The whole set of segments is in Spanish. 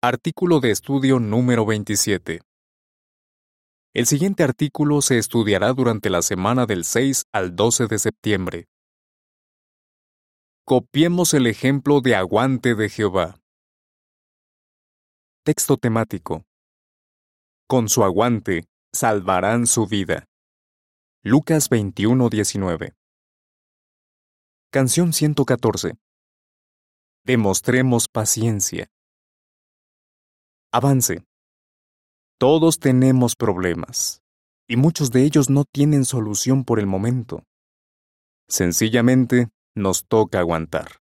Artículo de estudio número 27. El siguiente artículo se estudiará durante la semana del 6 al 12 de septiembre. Copiemos el ejemplo de aguante de Jehová. Texto temático. Con su aguante salvarán su vida. Lucas 21:19. Canción 114. Demostremos paciencia. Avance. Todos tenemos problemas, y muchos de ellos no tienen solución por el momento. Sencillamente, nos toca aguantar.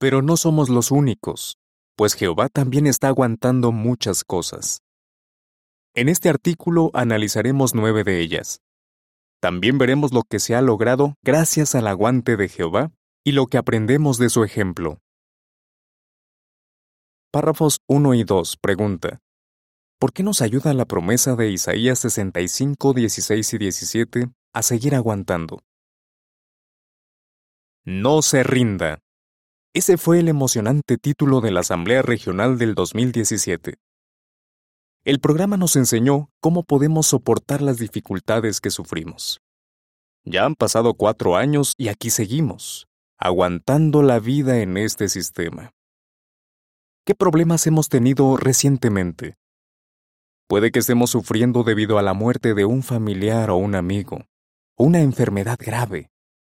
Pero no somos los únicos, pues Jehová también está aguantando muchas cosas. En este artículo analizaremos nueve de ellas. También veremos lo que se ha logrado gracias al aguante de Jehová y lo que aprendemos de su ejemplo. Párrafos 1 y 2 pregunta. ¿Por qué nos ayuda la promesa de Isaías 65, 16 y 17 a seguir aguantando? No se rinda. Ese fue el emocionante título de la Asamblea Regional del 2017. El programa nos enseñó cómo podemos soportar las dificultades que sufrimos. Ya han pasado cuatro años y aquí seguimos, aguantando la vida en este sistema. ¿Qué problemas hemos tenido recientemente? Puede que estemos sufriendo debido a la muerte de un familiar o un amigo, una enfermedad grave,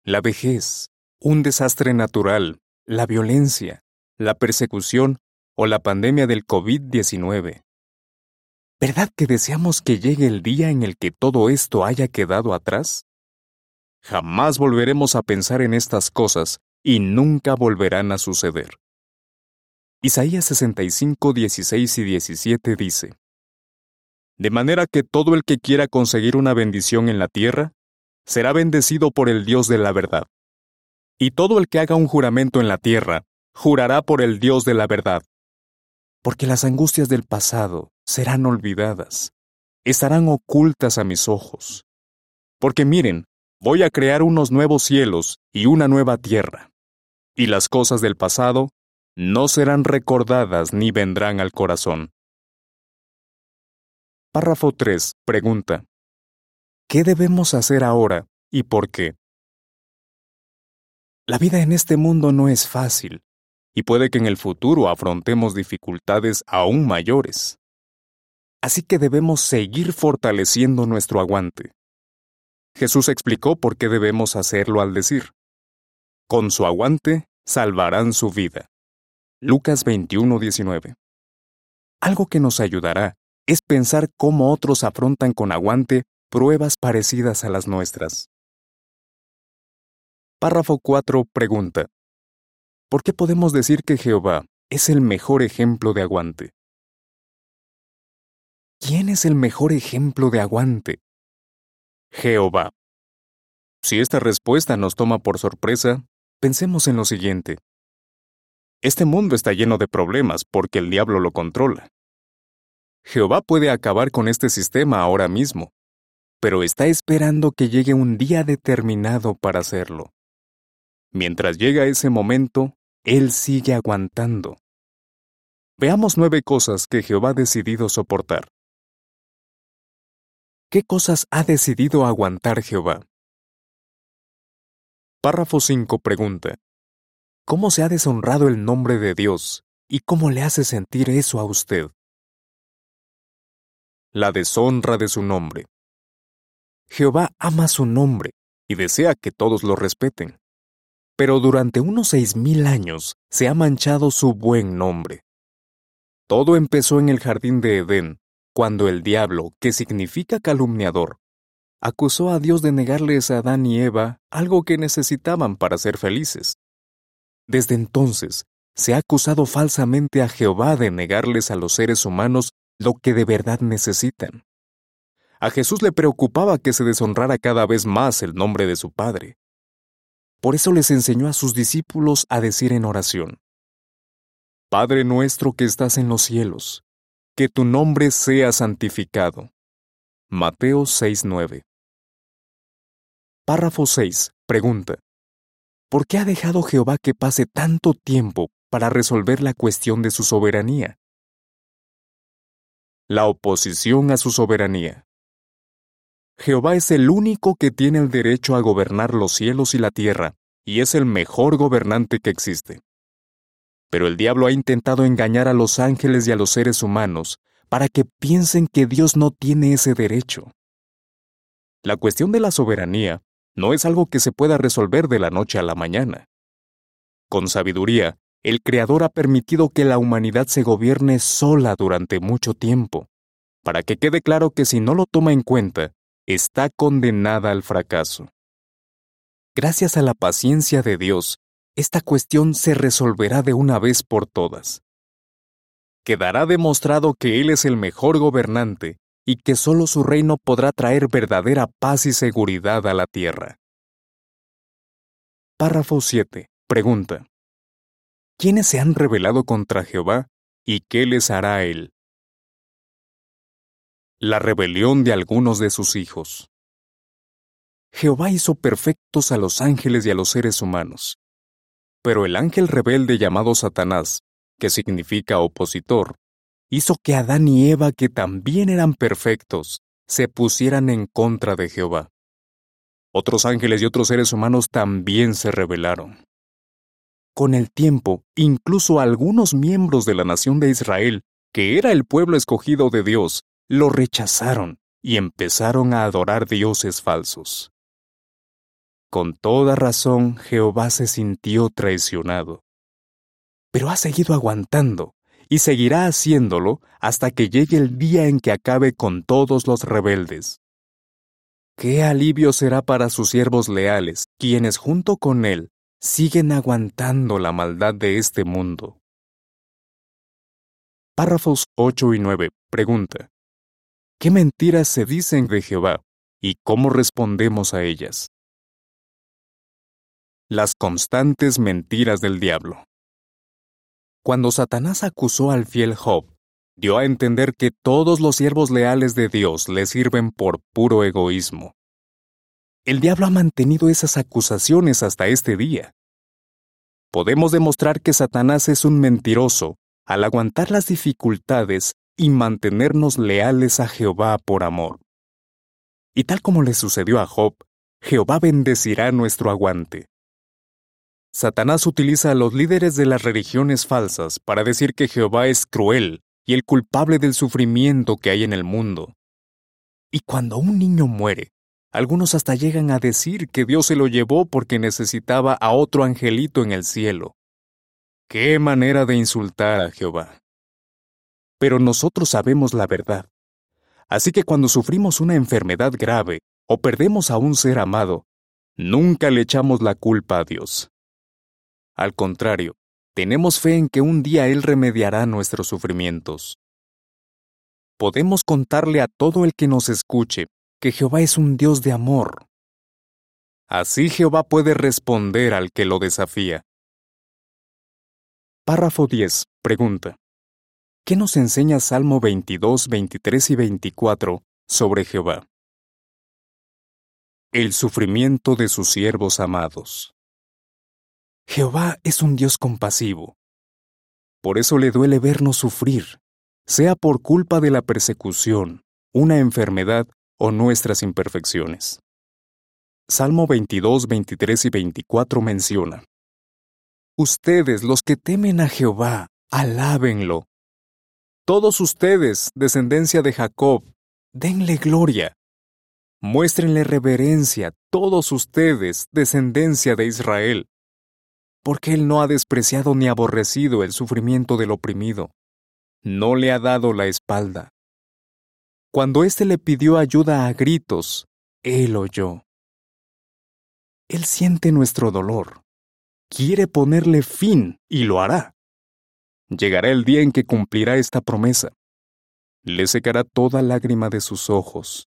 la vejez, un desastre natural, la violencia, la persecución o la pandemia del COVID-19. ¿Verdad que deseamos que llegue el día en el que todo esto haya quedado atrás? Jamás volveremos a pensar en estas cosas y nunca volverán a suceder. Isaías 65, 16 y 17 dice, De manera que todo el que quiera conseguir una bendición en la tierra, será bendecido por el Dios de la verdad. Y todo el que haga un juramento en la tierra, jurará por el Dios de la verdad. Porque las angustias del pasado serán olvidadas, estarán ocultas a mis ojos. Porque miren, voy a crear unos nuevos cielos y una nueva tierra. Y las cosas del pasado no serán recordadas ni vendrán al corazón. Párrafo 3. Pregunta. ¿Qué debemos hacer ahora y por qué? La vida en este mundo no es fácil, y puede que en el futuro afrontemos dificultades aún mayores. Así que debemos seguir fortaleciendo nuestro aguante. Jesús explicó por qué debemos hacerlo al decir, con su aguante salvarán su vida. Lucas 21:19. Algo que nos ayudará es pensar cómo otros afrontan con aguante pruebas parecidas a las nuestras. Párrafo 4 pregunta. ¿Por qué podemos decir que Jehová es el mejor ejemplo de aguante? ¿Quién es el mejor ejemplo de aguante? Jehová. Si esta respuesta nos toma por sorpresa, pensemos en lo siguiente. Este mundo está lleno de problemas porque el diablo lo controla. Jehová puede acabar con este sistema ahora mismo, pero está esperando que llegue un día determinado para hacerlo. Mientras llega ese momento, Él sigue aguantando. Veamos nueve cosas que Jehová ha decidido soportar. ¿Qué cosas ha decidido aguantar Jehová? Párrafo 5 pregunta cómo se ha deshonrado el nombre de Dios y cómo le hace sentir eso a usted. La deshonra de su nombre. Jehová ama su nombre y desea que todos lo respeten. Pero durante unos seis mil años se ha manchado su buen nombre. Todo empezó en el jardín de Edén, cuando el diablo, que significa calumniador, acusó a Dios de negarles a Adán y Eva algo que necesitaban para ser felices. Desde entonces, se ha acusado falsamente a Jehová de negarles a los seres humanos lo que de verdad necesitan. A Jesús le preocupaba que se deshonrara cada vez más el nombre de su Padre. Por eso les enseñó a sus discípulos a decir en oración, Padre nuestro que estás en los cielos, que tu nombre sea santificado. Mateo 6:9. Párrafo 6. Pregunta. ¿Por qué ha dejado Jehová que pase tanto tiempo para resolver la cuestión de su soberanía? la oposición a su soberanía. Jehová es el único que tiene el derecho a gobernar los cielos y la tierra, y es el mejor gobernante que existe. Pero el diablo ha intentado engañar a los ángeles y a los seres humanos para que piensen que Dios no tiene ese derecho. La cuestión de la soberanía no es algo que se pueda resolver de la noche a la mañana. Con sabiduría, el Creador ha permitido que la humanidad se gobierne sola durante mucho tiempo, para que quede claro que si no lo toma en cuenta, está condenada al fracaso. Gracias a la paciencia de Dios, esta cuestión se resolverá de una vez por todas. Quedará demostrado que Él es el mejor gobernante y que solo su reino podrá traer verdadera paz y seguridad a la tierra. Párrafo 7. Pregunta. ¿Quiénes se han rebelado contra Jehová y qué les hará Él? La rebelión de algunos de sus hijos. Jehová hizo perfectos a los ángeles y a los seres humanos. Pero el ángel rebelde llamado Satanás, que significa opositor, hizo que Adán y Eva, que también eran perfectos, se pusieran en contra de Jehová. Otros ángeles y otros seres humanos también se rebelaron. Con el tiempo, incluso algunos miembros de la nación de Israel, que era el pueblo escogido de Dios, lo rechazaron y empezaron a adorar dioses falsos. Con toda razón Jehová se sintió traicionado. Pero ha seguido aguantando y seguirá haciéndolo hasta que llegue el día en que acabe con todos los rebeldes. Qué alivio será para sus siervos leales, quienes junto con él siguen aguantando la maldad de este mundo. Párrafos 8 y 9. Pregunta. ¿Qué mentiras se dicen de Jehová y cómo respondemos a ellas? Las constantes mentiras del diablo. Cuando Satanás acusó al fiel Job, dio a entender que todos los siervos leales de Dios le sirven por puro egoísmo. El diablo ha mantenido esas acusaciones hasta este día. Podemos demostrar que Satanás es un mentiroso al aguantar las dificultades y mantenernos leales a Jehová por amor. Y tal como le sucedió a Job, Jehová bendecirá nuestro aguante. Satanás utiliza a los líderes de las religiones falsas para decir que Jehová es cruel y el culpable del sufrimiento que hay en el mundo. Y cuando un niño muere, algunos hasta llegan a decir que Dios se lo llevó porque necesitaba a otro angelito en el cielo. ¡Qué manera de insultar a Jehová! pero nosotros sabemos la verdad. Así que cuando sufrimos una enfermedad grave o perdemos a un ser amado, nunca le echamos la culpa a Dios. Al contrario, tenemos fe en que un día Él remediará nuestros sufrimientos. Podemos contarle a todo el que nos escuche que Jehová es un Dios de amor. Así Jehová puede responder al que lo desafía. Párrafo 10. Pregunta. ¿Qué nos enseña Salmo 22, 23 y 24 sobre Jehová? El sufrimiento de sus siervos amados. Jehová es un Dios compasivo. Por eso le duele vernos sufrir, sea por culpa de la persecución, una enfermedad o nuestras imperfecciones. Salmo 22, 23 y 24 menciona, Ustedes, los que temen a Jehová, alábenlo todos ustedes, descendencia de Jacob, denle gloria. Muéstrenle reverencia, todos ustedes, descendencia de Israel. Porque Él no ha despreciado ni aborrecido el sufrimiento del oprimido. No le ha dado la espalda. Cuando éste le pidió ayuda a gritos, Él oyó. Él siente nuestro dolor. Quiere ponerle fin y lo hará. Llegará el día en que cumplirá esta promesa. Le secará toda lágrima de sus ojos,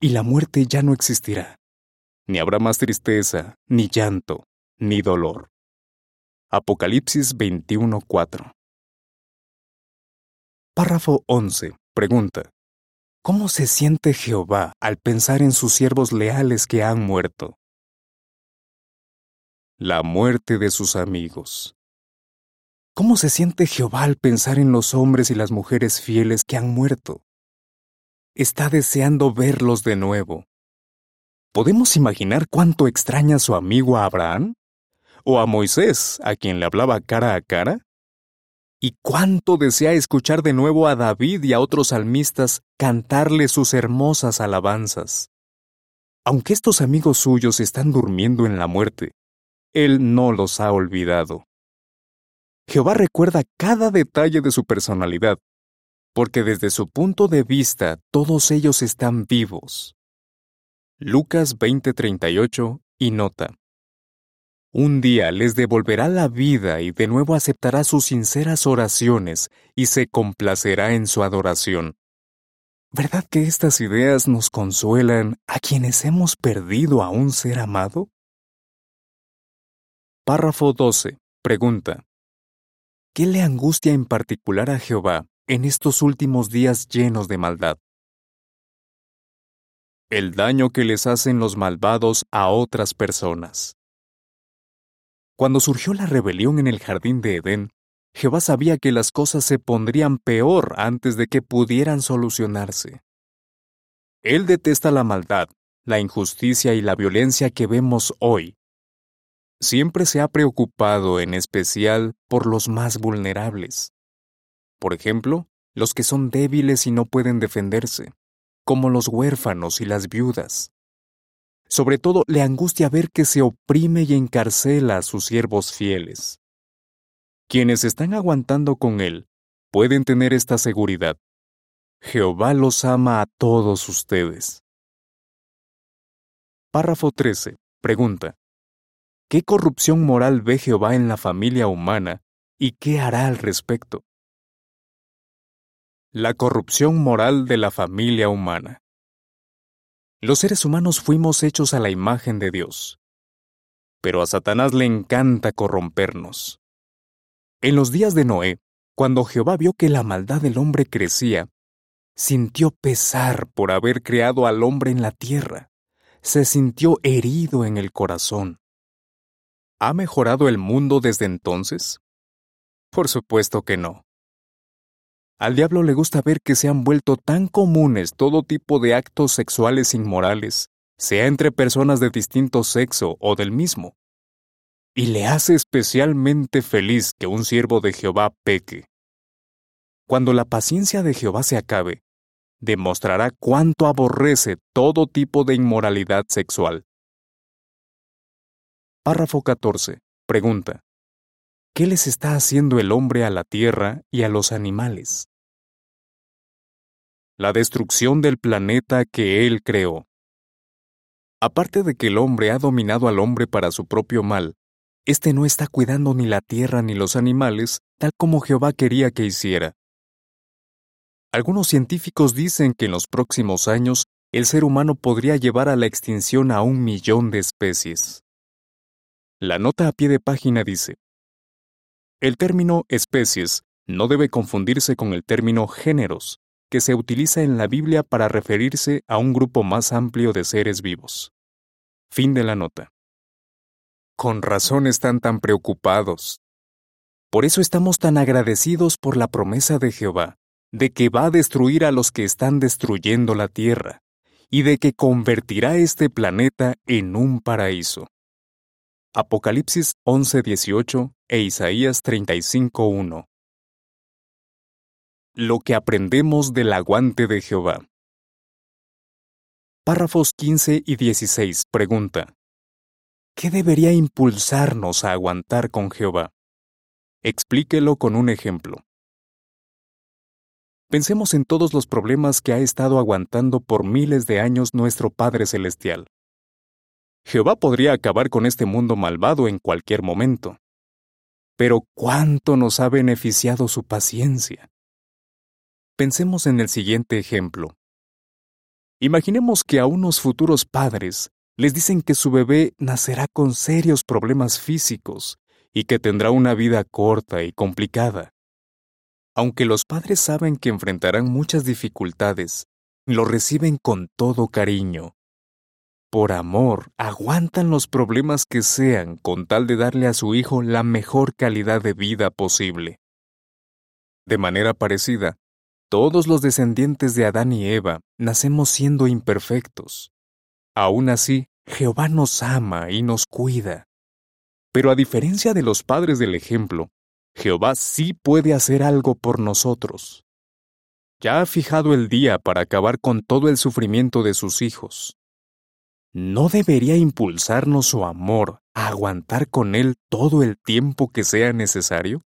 y la muerte ya no existirá. Ni habrá más tristeza, ni llanto, ni dolor. Apocalipsis 21:4 Párrafo 11. Pregunta. ¿Cómo se siente Jehová al pensar en sus siervos leales que han muerto? La muerte de sus amigos. ¿Cómo se siente Jehová al pensar en los hombres y las mujeres fieles que han muerto? está deseando verlos de nuevo. ¿Podemos imaginar cuánto extraña a su amigo Abraham? ¿O a Moisés, a quien le hablaba cara a cara? ¿Y cuánto desea escuchar de nuevo a David y a otros salmistas cantarle sus hermosas alabanzas? Aunque estos amigos suyos están durmiendo en la muerte, Él no los ha olvidado. Jehová recuerda cada detalle de su personalidad, porque desde su punto de vista todos ellos están vivos. Lucas 20:38 y nota. Un día les devolverá la vida y de nuevo aceptará sus sinceras oraciones y se complacerá en su adoración. ¿Verdad que estas ideas nos consuelan a quienes hemos perdido a un ser amado? Párrafo 12. Pregunta. ¿Qué le angustia en particular a Jehová en estos últimos días llenos de maldad? El daño que les hacen los malvados a otras personas. Cuando surgió la rebelión en el jardín de Edén, Jehová sabía que las cosas se pondrían peor antes de que pudieran solucionarse. Él detesta la maldad, la injusticia y la violencia que vemos hoy, siempre se ha preocupado en especial por los más vulnerables. Por ejemplo, los que son débiles y no pueden defenderse, como los huérfanos y las viudas. Sobre todo le angustia ver que se oprime y encarcela a sus siervos fieles. Quienes están aguantando con él pueden tener esta seguridad. Jehová los ama a todos ustedes. Párrafo 13. Pregunta. ¿Qué corrupción moral ve Jehová en la familia humana y qué hará al respecto? La corrupción moral de la familia humana. Los seres humanos fuimos hechos a la imagen de Dios, pero a Satanás le encanta corrompernos. En los días de Noé, cuando Jehová vio que la maldad del hombre crecía, sintió pesar por haber creado al hombre en la tierra, se sintió herido en el corazón. ¿Ha mejorado el mundo desde entonces? Por supuesto que no. Al diablo le gusta ver que se han vuelto tan comunes todo tipo de actos sexuales inmorales, sea entre personas de distinto sexo o del mismo. Y le hace especialmente feliz que un siervo de Jehová peque. Cuando la paciencia de Jehová se acabe, demostrará cuánto aborrece todo tipo de inmoralidad sexual. Párrafo 14. Pregunta. ¿Qué les está haciendo el hombre a la tierra y a los animales? La destrucción del planeta que él creó. Aparte de que el hombre ha dominado al hombre para su propio mal, éste no está cuidando ni la tierra ni los animales tal como Jehová quería que hiciera. Algunos científicos dicen que en los próximos años el ser humano podría llevar a la extinción a un millón de especies. La nota a pie de página dice, El término especies no debe confundirse con el término géneros, que se utiliza en la Biblia para referirse a un grupo más amplio de seres vivos. Fin de la nota. Con razón están tan preocupados. Por eso estamos tan agradecidos por la promesa de Jehová, de que va a destruir a los que están destruyendo la tierra, y de que convertirá este planeta en un paraíso. Apocalipsis 11:18 e Isaías 35:1. Lo que aprendemos del aguante de Jehová. Párrafos 15 y 16 pregunta. ¿Qué debería impulsarnos a aguantar con Jehová? Explíquelo con un ejemplo. Pensemos en todos los problemas que ha estado aguantando por miles de años nuestro Padre Celestial. Jehová podría acabar con este mundo malvado en cualquier momento. Pero ¿cuánto nos ha beneficiado su paciencia? Pensemos en el siguiente ejemplo. Imaginemos que a unos futuros padres les dicen que su bebé nacerá con serios problemas físicos y que tendrá una vida corta y complicada. Aunque los padres saben que enfrentarán muchas dificultades, lo reciben con todo cariño por amor, aguantan los problemas que sean con tal de darle a su hijo la mejor calidad de vida posible. De manera parecida, todos los descendientes de Adán y Eva nacemos siendo imperfectos. Aún así, Jehová nos ama y nos cuida. Pero a diferencia de los padres del ejemplo, Jehová sí puede hacer algo por nosotros. Ya ha fijado el día para acabar con todo el sufrimiento de sus hijos. ¿No debería impulsarnos su amor a aguantar con Él todo el tiempo que sea necesario?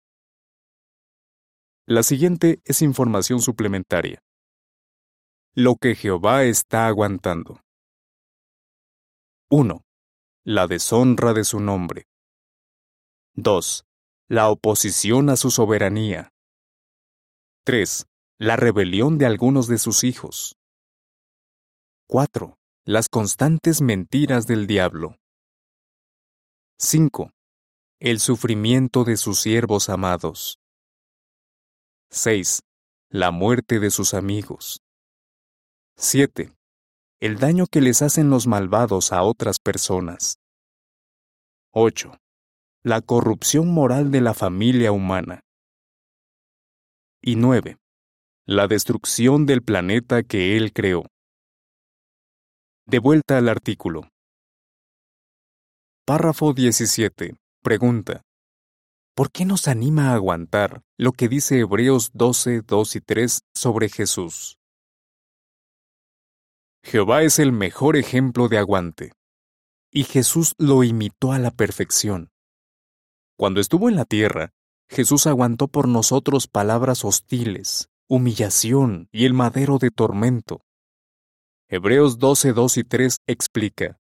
La siguiente es información suplementaria. Lo que Jehová está aguantando. 1. La deshonra de su nombre. 2. La oposición a su soberanía. 3. La rebelión de algunos de sus hijos. 4. Las constantes mentiras del diablo. 5. El sufrimiento de sus siervos amados. 6. La muerte de sus amigos. 7. El daño que les hacen los malvados a otras personas. 8 la corrupción moral de la familia humana. Y 9. La destrucción del planeta que él creó. De vuelta al artículo. Párrafo 17. Pregunta. ¿Por qué nos anima a aguantar lo que dice Hebreos 12, 2 y 3 sobre Jesús? Jehová es el mejor ejemplo de aguante. Y Jesús lo imitó a la perfección. Cuando estuvo en la tierra, Jesús aguantó por nosotros palabras hostiles, humillación y el madero de tormento. Hebreos 12, 2 y 3 explica.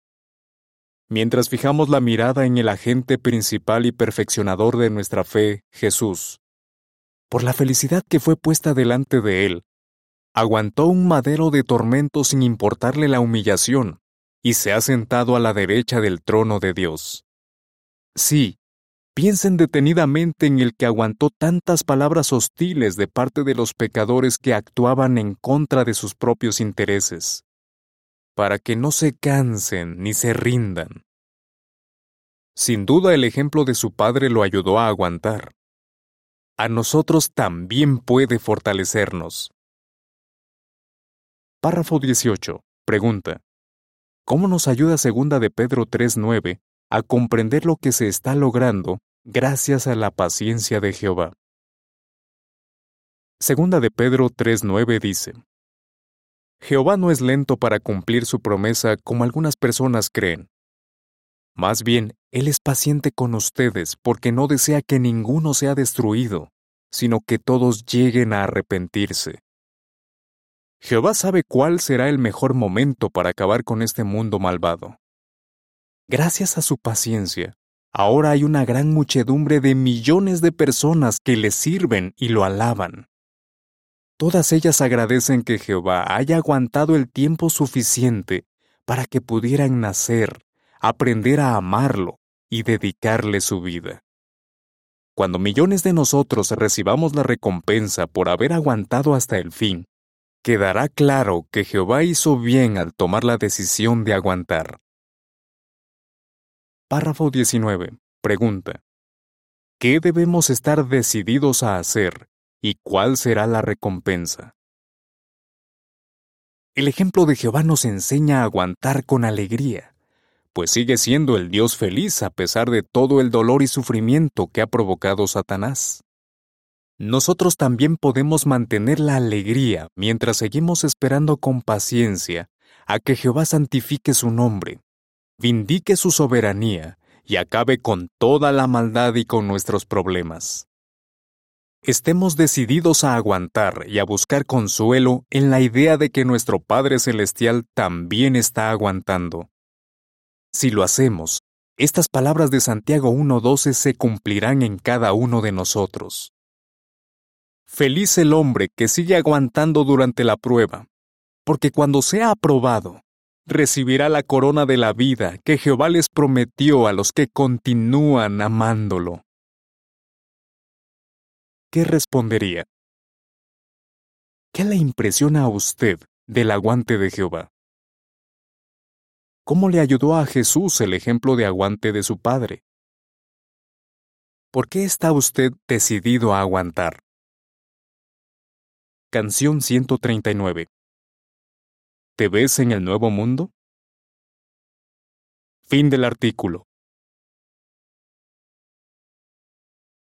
Mientras fijamos la mirada en el agente principal y perfeccionador de nuestra fe, Jesús, por la felicidad que fue puesta delante de él, aguantó un madero de tormento sin importarle la humillación, y se ha sentado a la derecha del trono de Dios. Sí, Piensen detenidamente en el que aguantó tantas palabras hostiles de parte de los pecadores que actuaban en contra de sus propios intereses, para que no se cansen ni se rindan. Sin duda el ejemplo de su padre lo ayudó a aguantar. A nosotros también puede fortalecernos. Párrafo 18. Pregunta. ¿Cómo nos ayuda segunda de Pedro 3.9 a comprender lo que se está logrando gracias a la paciencia de Jehová. Segunda de Pedro 3.9 dice, Jehová no es lento para cumplir su promesa como algunas personas creen. Más bien, Él es paciente con ustedes porque no desea que ninguno sea destruido, sino que todos lleguen a arrepentirse. Jehová sabe cuál será el mejor momento para acabar con este mundo malvado. Gracias a su paciencia, ahora hay una gran muchedumbre de millones de personas que le sirven y lo alaban. Todas ellas agradecen que Jehová haya aguantado el tiempo suficiente para que pudieran nacer, aprender a amarlo y dedicarle su vida. Cuando millones de nosotros recibamos la recompensa por haber aguantado hasta el fin, quedará claro que Jehová hizo bien al tomar la decisión de aguantar. Párrafo 19. Pregunta. ¿Qué debemos estar decididos a hacer y cuál será la recompensa? El ejemplo de Jehová nos enseña a aguantar con alegría, pues sigue siendo el Dios feliz a pesar de todo el dolor y sufrimiento que ha provocado Satanás. Nosotros también podemos mantener la alegría mientras seguimos esperando con paciencia a que Jehová santifique su nombre vindique su soberanía y acabe con toda la maldad y con nuestros problemas. Estemos decididos a aguantar y a buscar consuelo en la idea de que nuestro Padre Celestial también está aguantando. Si lo hacemos, estas palabras de Santiago 1.12 se cumplirán en cada uno de nosotros. Feliz el hombre que sigue aguantando durante la prueba, porque cuando sea aprobado, recibirá la corona de la vida que Jehová les prometió a los que continúan amándolo. ¿Qué respondería? ¿Qué le impresiona a usted del aguante de Jehová? ¿Cómo le ayudó a Jesús el ejemplo de aguante de su Padre? ¿Por qué está usted decidido a aguantar? Canción 139. ¿Te ves en el nuevo mundo? Fin del artículo.